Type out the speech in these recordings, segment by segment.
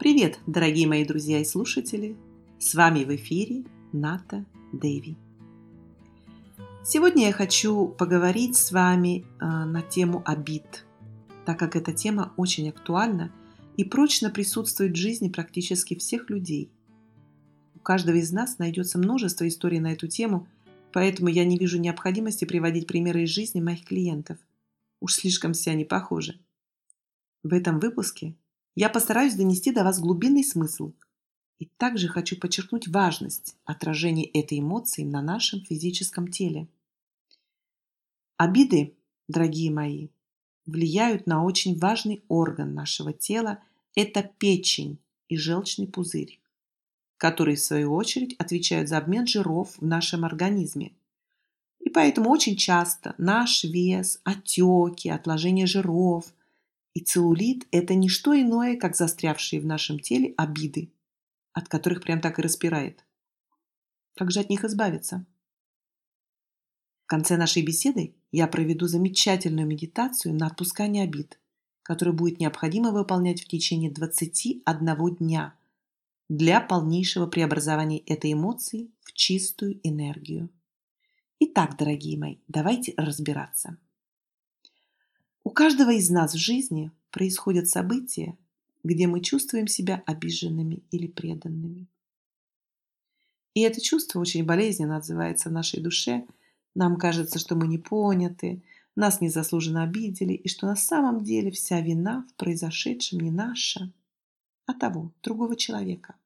Привет, дорогие мои друзья и слушатели! С вами в эфире Ната Дэви. Сегодня я хочу поговорить с вами э, на тему обид, так как эта тема очень актуальна и прочно присутствует в жизни практически всех людей. У каждого из нас найдется множество историй на эту тему, поэтому я не вижу необходимости приводить примеры из жизни моих клиентов. Уж слишком все они похожи. В этом выпуске я постараюсь донести до вас глубинный смысл и также хочу подчеркнуть важность отражения этой эмоции на нашем физическом теле. Обиды, дорогие мои, влияют на очень важный орган нашего тела – это печень и желчный пузырь, которые, в свою очередь, отвечают за обмен жиров в нашем организме. И поэтому очень часто наш вес, отеки, отложение жиров – и целлулит – это не что иное, как застрявшие в нашем теле обиды, от которых прям так и распирает. Как же от них избавиться? В конце нашей беседы я проведу замечательную медитацию на отпускание обид, которую будет необходимо выполнять в течение 21 дня для полнейшего преобразования этой эмоции в чистую энергию. Итак, дорогие мои, давайте разбираться. У каждого из нас в жизни происходят события, где мы чувствуем себя обиженными или преданными. И это чувство очень болезненно отзывается в нашей душе. Нам кажется, что мы не поняты, нас незаслуженно обидели, и что на самом деле вся вина в произошедшем не наша, а того, другого человека.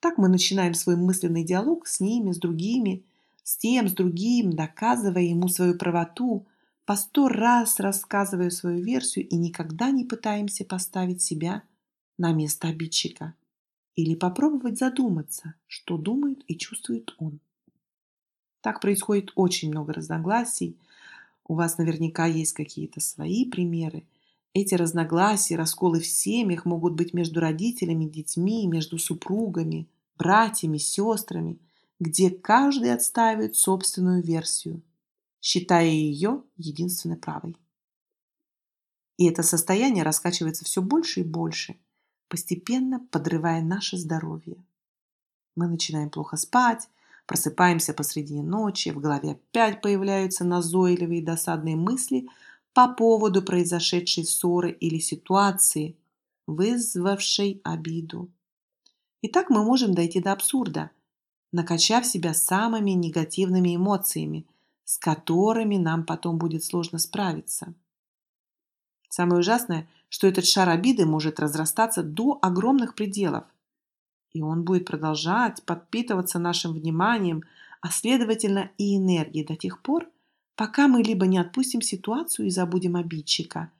Так мы начинаем свой мысленный диалог с ними, с другими, с тем, с другим, доказывая ему свою правоту – по сто раз рассказываю свою версию и никогда не пытаемся поставить себя на место обидчика или попробовать задуматься, что думает и чувствует он. Так происходит очень много разногласий. У вас наверняка есть какие-то свои примеры. Эти разногласия, расколы в семьях могут быть между родителями, детьми, между супругами, братьями, сестрами, где каждый отстаивает собственную версию – считая ее единственной правой. И это состояние раскачивается все больше и больше, постепенно подрывая наше здоровье. Мы начинаем плохо спать, просыпаемся посредине ночи, в голове опять появляются назойливые и досадные мысли по поводу произошедшей ссоры или ситуации, вызвавшей обиду. И так мы можем дойти до абсурда, накачав себя самыми негативными эмоциями, с которыми нам потом будет сложно справиться. Самое ужасное, что этот шар обиды может разрастаться до огромных пределов. И он будет продолжать подпитываться нашим вниманием, а следовательно и энергией до тех пор, пока мы либо не отпустим ситуацию и забудем обидчика,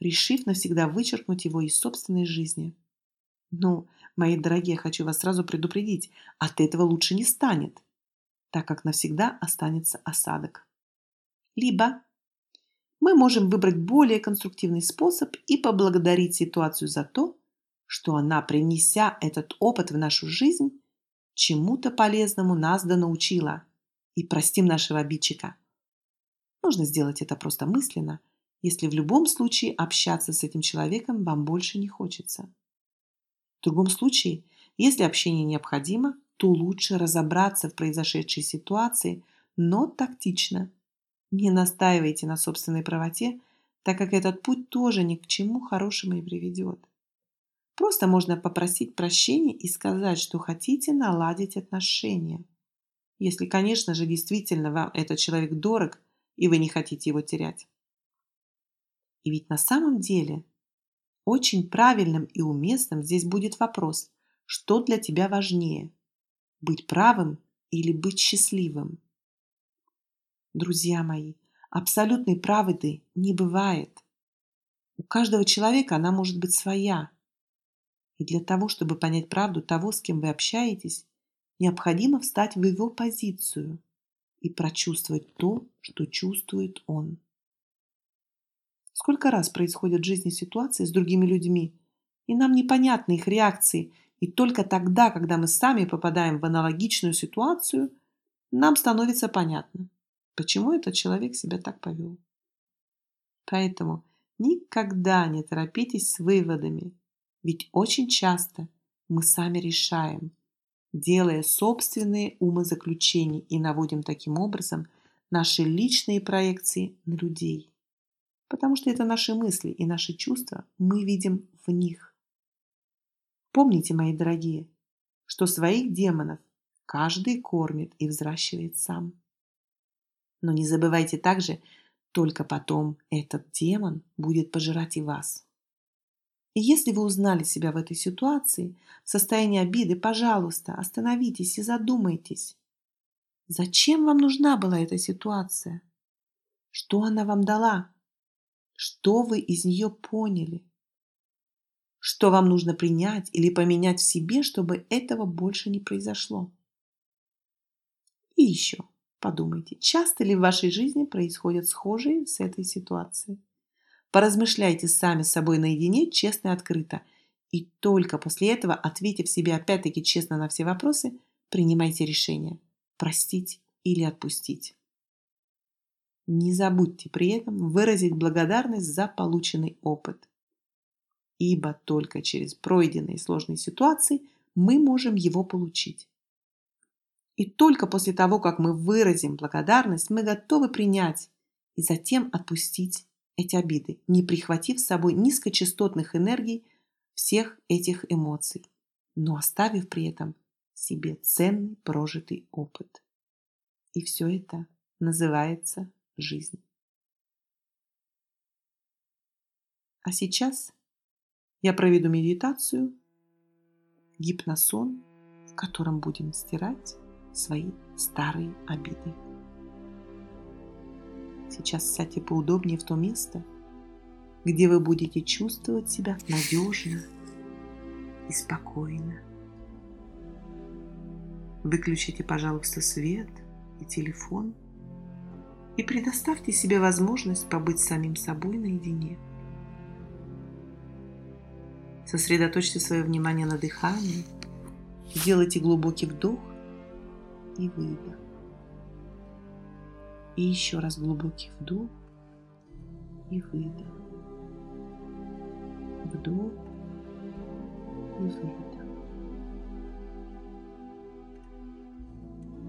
решив навсегда вычеркнуть его из собственной жизни. Ну, мои дорогие, хочу вас сразу предупредить, от этого лучше не станет так как навсегда останется осадок. Либо мы можем выбрать более конструктивный способ и поблагодарить ситуацию за то, что она, принеся этот опыт в нашу жизнь, чему-то полезному нас да научила, и простим нашего обидчика. Можно сделать это просто мысленно, если в любом случае общаться с этим человеком вам больше не хочется. В другом случае, если общение необходимо, то лучше разобраться в произошедшей ситуации, но тактично. Не настаивайте на собственной правоте, так как этот путь тоже ни к чему хорошему не приведет. Просто можно попросить прощения и сказать, что хотите наладить отношения. Если, конечно же, действительно вам этот человек дорог, и вы не хотите его терять. И ведь на самом деле очень правильным и уместным здесь будет вопрос, что для тебя важнее – быть правым или быть счастливым. Друзья мои, абсолютной правды не бывает. У каждого человека она может быть своя. И для того, чтобы понять правду того, с кем вы общаетесь, необходимо встать в его позицию и прочувствовать то, что чувствует он. Сколько раз происходят в жизни ситуации с другими людьми, и нам непонятны их реакции и только тогда, когда мы сами попадаем в аналогичную ситуацию, нам становится понятно, почему этот человек себя так повел. Поэтому никогда не торопитесь с выводами. Ведь очень часто мы сами решаем, делая собственные умозаключения и наводим таким образом наши личные проекции на людей. Потому что это наши мысли и наши чувства мы видим в них. Помните, мои дорогие, что своих демонов каждый кормит и взращивает сам. Но не забывайте также, только потом этот демон будет пожирать и вас. И если вы узнали себя в этой ситуации, в состоянии обиды, пожалуйста, остановитесь и задумайтесь. Зачем вам нужна была эта ситуация? Что она вам дала? Что вы из нее поняли? Что вам нужно принять или поменять в себе, чтобы этого больше не произошло? И еще подумайте, часто ли в вашей жизни происходят схожие с этой ситуацией? Поразмышляйте сами с собой наедине, честно и открыто. И только после этого, ответив себе опять-таки честно на все вопросы, принимайте решение – простить или отпустить. Не забудьте при этом выразить благодарность за полученный опыт. Ибо только через пройденные сложные ситуации мы можем его получить. И только после того, как мы выразим благодарность, мы готовы принять и затем отпустить эти обиды, не прихватив с собой низкочастотных энергий всех этих эмоций, но оставив при этом себе ценный прожитый опыт. И все это называется жизнь. А сейчас я проведу медитацию, гипносон, в котором будем стирать свои старые обиды. Сейчас сядьте поудобнее в то место, где вы будете чувствовать себя надежно и спокойно. Выключите, пожалуйста, свет и телефон и предоставьте себе возможность побыть самим собой наедине. Сосредоточьте свое внимание на дыхании, сделайте глубокий вдох и выдох. И еще раз глубокий вдох и выдох. Вдох и выдох.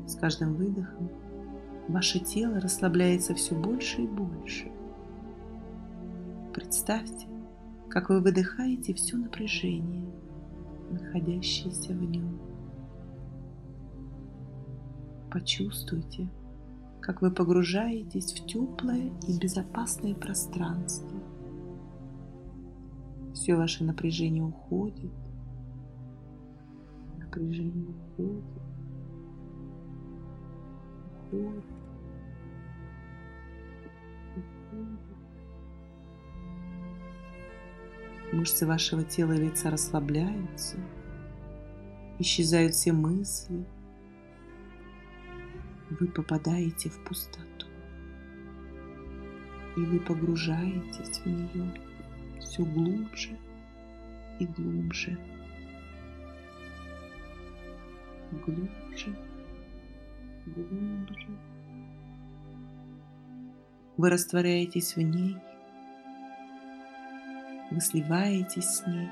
С каждым выдохом ваше тело расслабляется все больше и больше. Представьте, как вы выдыхаете все напряжение, находящееся в нем. Почувствуйте, как вы погружаетесь в теплое и безопасное пространство. Все ваше напряжение уходит. Напряжение уходит. Уходит. Мышцы вашего тела и лица расслабляются. Исчезают все мысли, вы попадаете в пустоту. И вы погружаетесь в нее все глубже и глубже. Глубже, глубже. Вы растворяетесь в ней, вы сливаетесь с ней.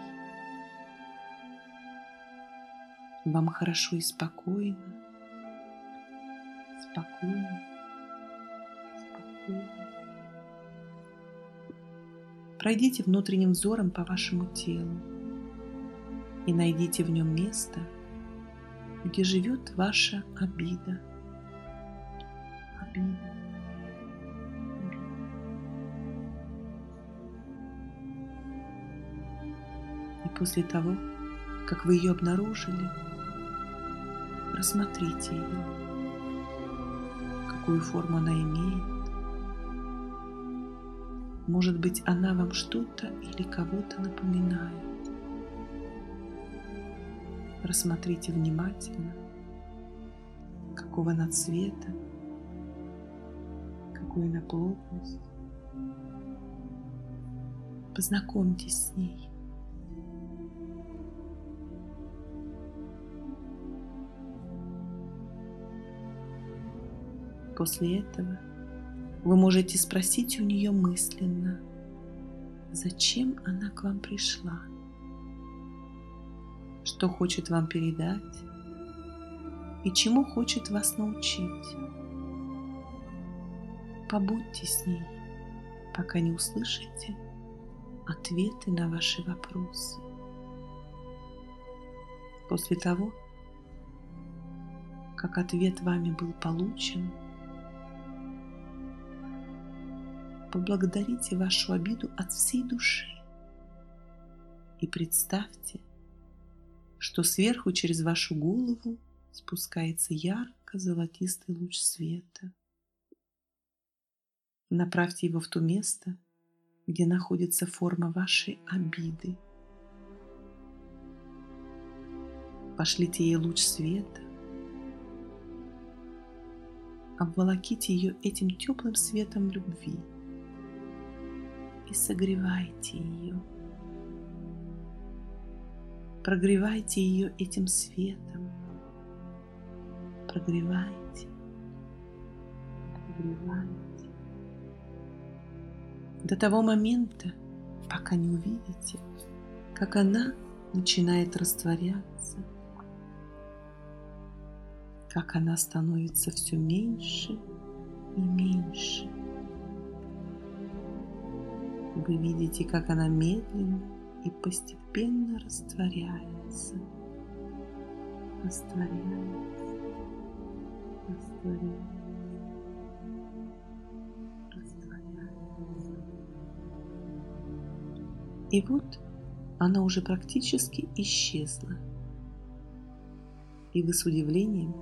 Вам хорошо и спокойно спокойно, спокойно. Пройдите внутренним взором по вашему телу и найдите в нем место, где живет ваша обида. Обида. После того, как вы ее обнаружили, рассмотрите ее какую форму она имеет. Может быть, она вам что-то или кого-то напоминает. Рассмотрите внимательно, какого она цвета, какой она плотность. Познакомьтесь с ней. После этого вы можете спросить у нее мысленно, зачем она к вам пришла что хочет вам передать и чему хочет вас научить. Побудьте с ней, пока не услышите ответы на ваши вопросы. После того, как ответ вами был получен, поблагодарите вашу обиду от всей души и представьте, что сверху через вашу голову спускается ярко-золотистый луч света. Направьте его в то место, где находится форма вашей обиды. Пошлите ей луч света, обволоките ее этим теплым светом любви и согревайте ее. Прогревайте ее этим светом. Прогревайте. Прогревайте. До того момента, пока не увидите, как она начинает растворяться, как она становится все меньше и меньше. Вы видите, как она медленно и постепенно растворяется, растворяется, растворяется. И вот она уже практически исчезла. И вы с удивлением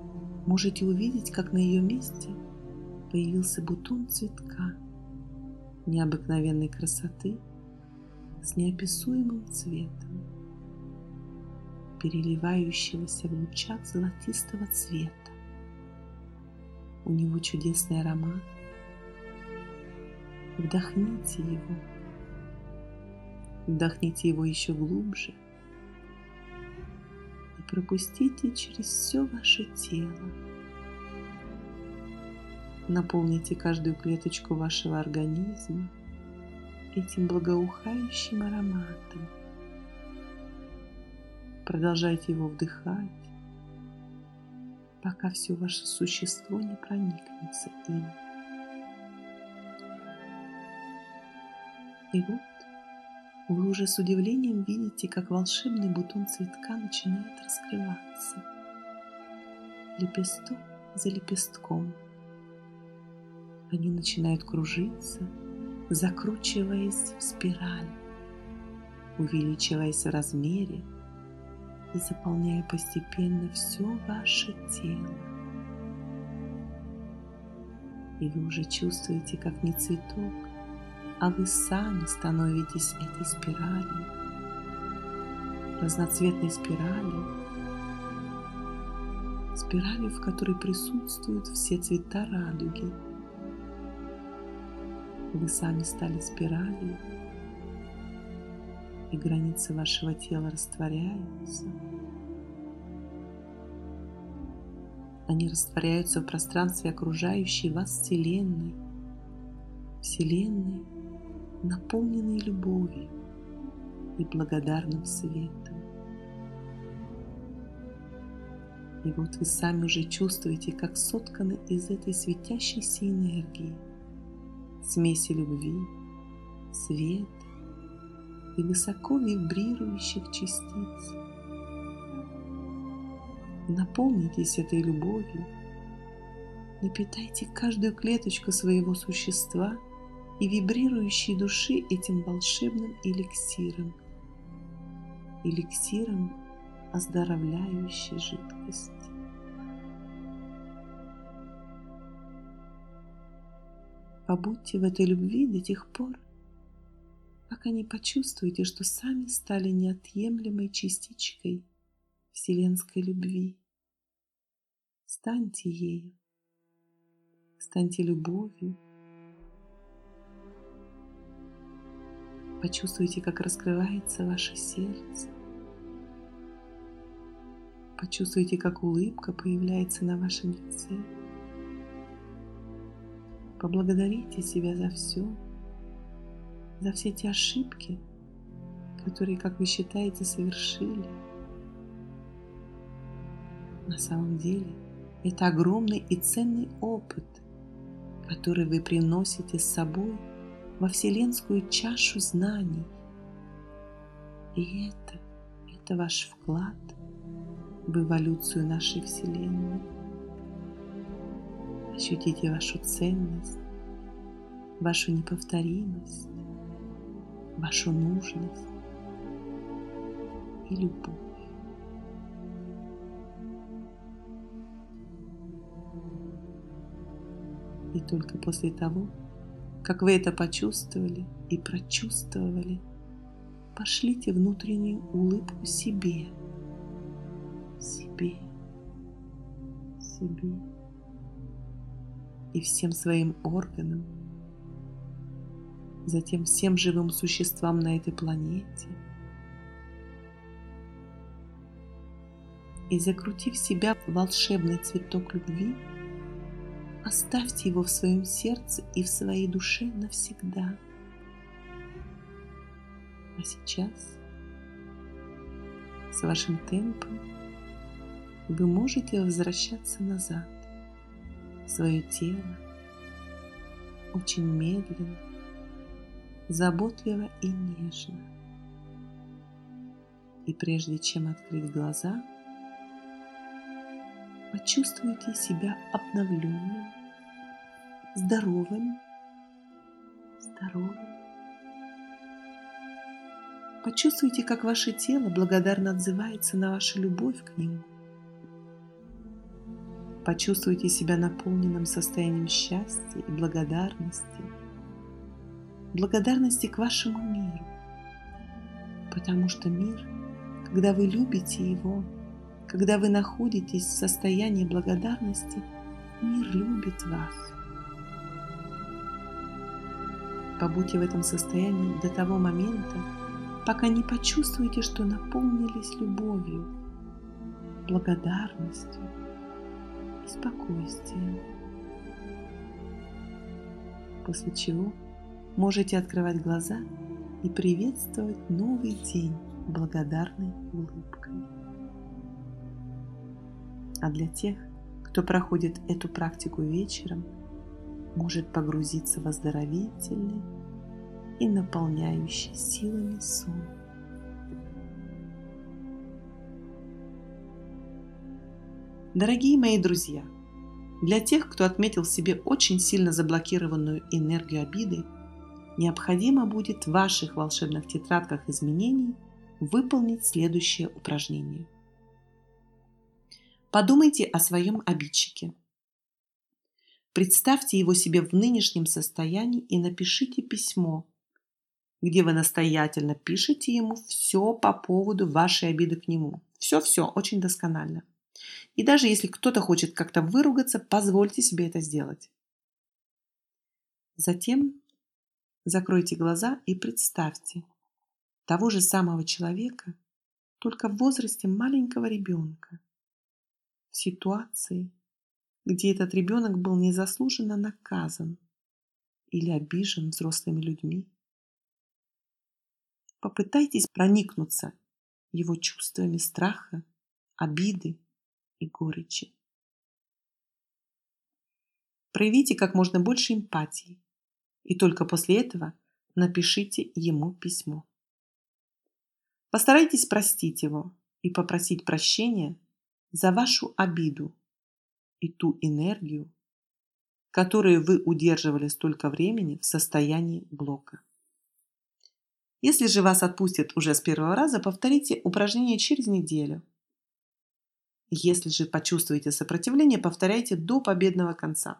можете увидеть, как на ее месте появился бутон цветка необыкновенной красоты – с неописуемым цветом, переливающегося в лучах золотистого цвета. У него чудесный аромат. Вдохните его. Вдохните его еще глубже и пропустите через все ваше тело. Наполните каждую клеточку вашего организма этим благоухающим ароматом. Продолжайте его вдыхать, пока все ваше существо не проникнется им. И вот вы уже с удивлением видите, как волшебный бутон цветка начинает раскрываться. Лепесток за лепестком. Они начинают кружиться, закручиваясь в спираль, увеличиваясь в размере и заполняя постепенно все ваше тело. И вы уже чувствуете, как не цветок, а вы сами становитесь этой спиралью, разноцветной спиралью, спиралью, в которой присутствуют все цвета радуги – вы сами стали спиралью, и границы вашего тела растворяются. Они растворяются в пространстве окружающей вас Вселенной. Вселенной, наполненной любовью и благодарным светом. И вот вы сами уже чувствуете, как сотканы из этой светящейся энергии – смеси любви, света и высоко вибрирующих частиц. Наполнитесь этой любовью, напитайте каждую клеточку своего существа и вибрирующей души этим волшебным эликсиром, эликсиром оздоровляющей жидкости. Побудьте в этой любви до тех пор, пока не почувствуете, что сами стали неотъемлемой частичкой вселенской любви. Станьте ею, станьте любовью. Почувствуйте, как раскрывается ваше сердце. Почувствуйте, как улыбка появляется на вашем лице. Поблагодарите себя за все, за все те ошибки, которые, как вы считаете, совершили, На самом деле это огромный и ценный опыт, который вы приносите с собой во вселенскую чашу знаний. И это, это ваш вклад в эволюцию нашей Вселенной. Ощутите вашу ценность, вашу неповторимость, вашу нужность и любовь. И только после того, как вы это почувствовали и прочувствовали, пошлите внутреннюю улыбку себе, себе, себе и всем своим органам, затем всем живым существам на этой планете. И закрутив себя в волшебный цветок любви, оставьте его в своем сердце и в своей душе навсегда. А сейчас с вашим темпом вы можете возвращаться назад свое тело очень медленно, заботливо и нежно. И прежде чем открыть глаза, почувствуйте себя обновленным, здоровым, здоровым. Почувствуйте, как ваше тело благодарно отзывается на вашу любовь к нему – Почувствуйте себя наполненным состоянием счастья и благодарности. Благодарности к вашему миру. Потому что мир, когда вы любите его, когда вы находитесь в состоянии благодарности, мир любит вас. Побудьте в этом состоянии до того момента, пока не почувствуете, что наполнились любовью, благодарностью, спокойствием. После чего можете открывать глаза и приветствовать новый день благодарной улыбкой. А для тех, кто проходит эту практику вечером, может погрузиться в оздоровительный и наполняющий силами сон. Дорогие мои друзья, для тех, кто отметил в себе очень сильно заблокированную энергию обиды, необходимо будет в ваших волшебных тетрадках изменений выполнить следующее упражнение. Подумайте о своем обидчике. Представьте его себе в нынешнем состоянии и напишите письмо, где вы настоятельно пишете ему все по поводу вашей обиды к нему. Все-все, очень досконально. И даже если кто-то хочет как-то выругаться, позвольте себе это сделать. Затем закройте глаза и представьте того же самого человека, только в возрасте маленького ребенка, в ситуации, где этот ребенок был незаслуженно наказан или обижен взрослыми людьми. Попытайтесь проникнуться его чувствами страха, обиды и горечи. Проявите как можно больше эмпатии, и только после этого напишите ему письмо. Постарайтесь простить его и попросить прощения за вашу обиду и ту энергию, которую вы удерживали столько времени в состоянии блока. Если же вас отпустят уже с первого раза, повторите упражнение через неделю – если же почувствуете сопротивление, повторяйте до победного конца.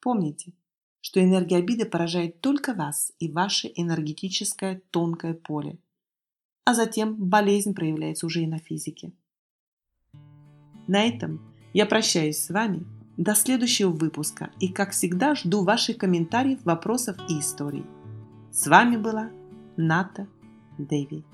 Помните, что энергия обиды поражает только вас и ваше энергетическое тонкое поле. А затем болезнь проявляется уже и на физике. На этом я прощаюсь с вами до следующего выпуска и, как всегда, жду ваших комментариев, вопросов и историй. С вами была Ната Дэви.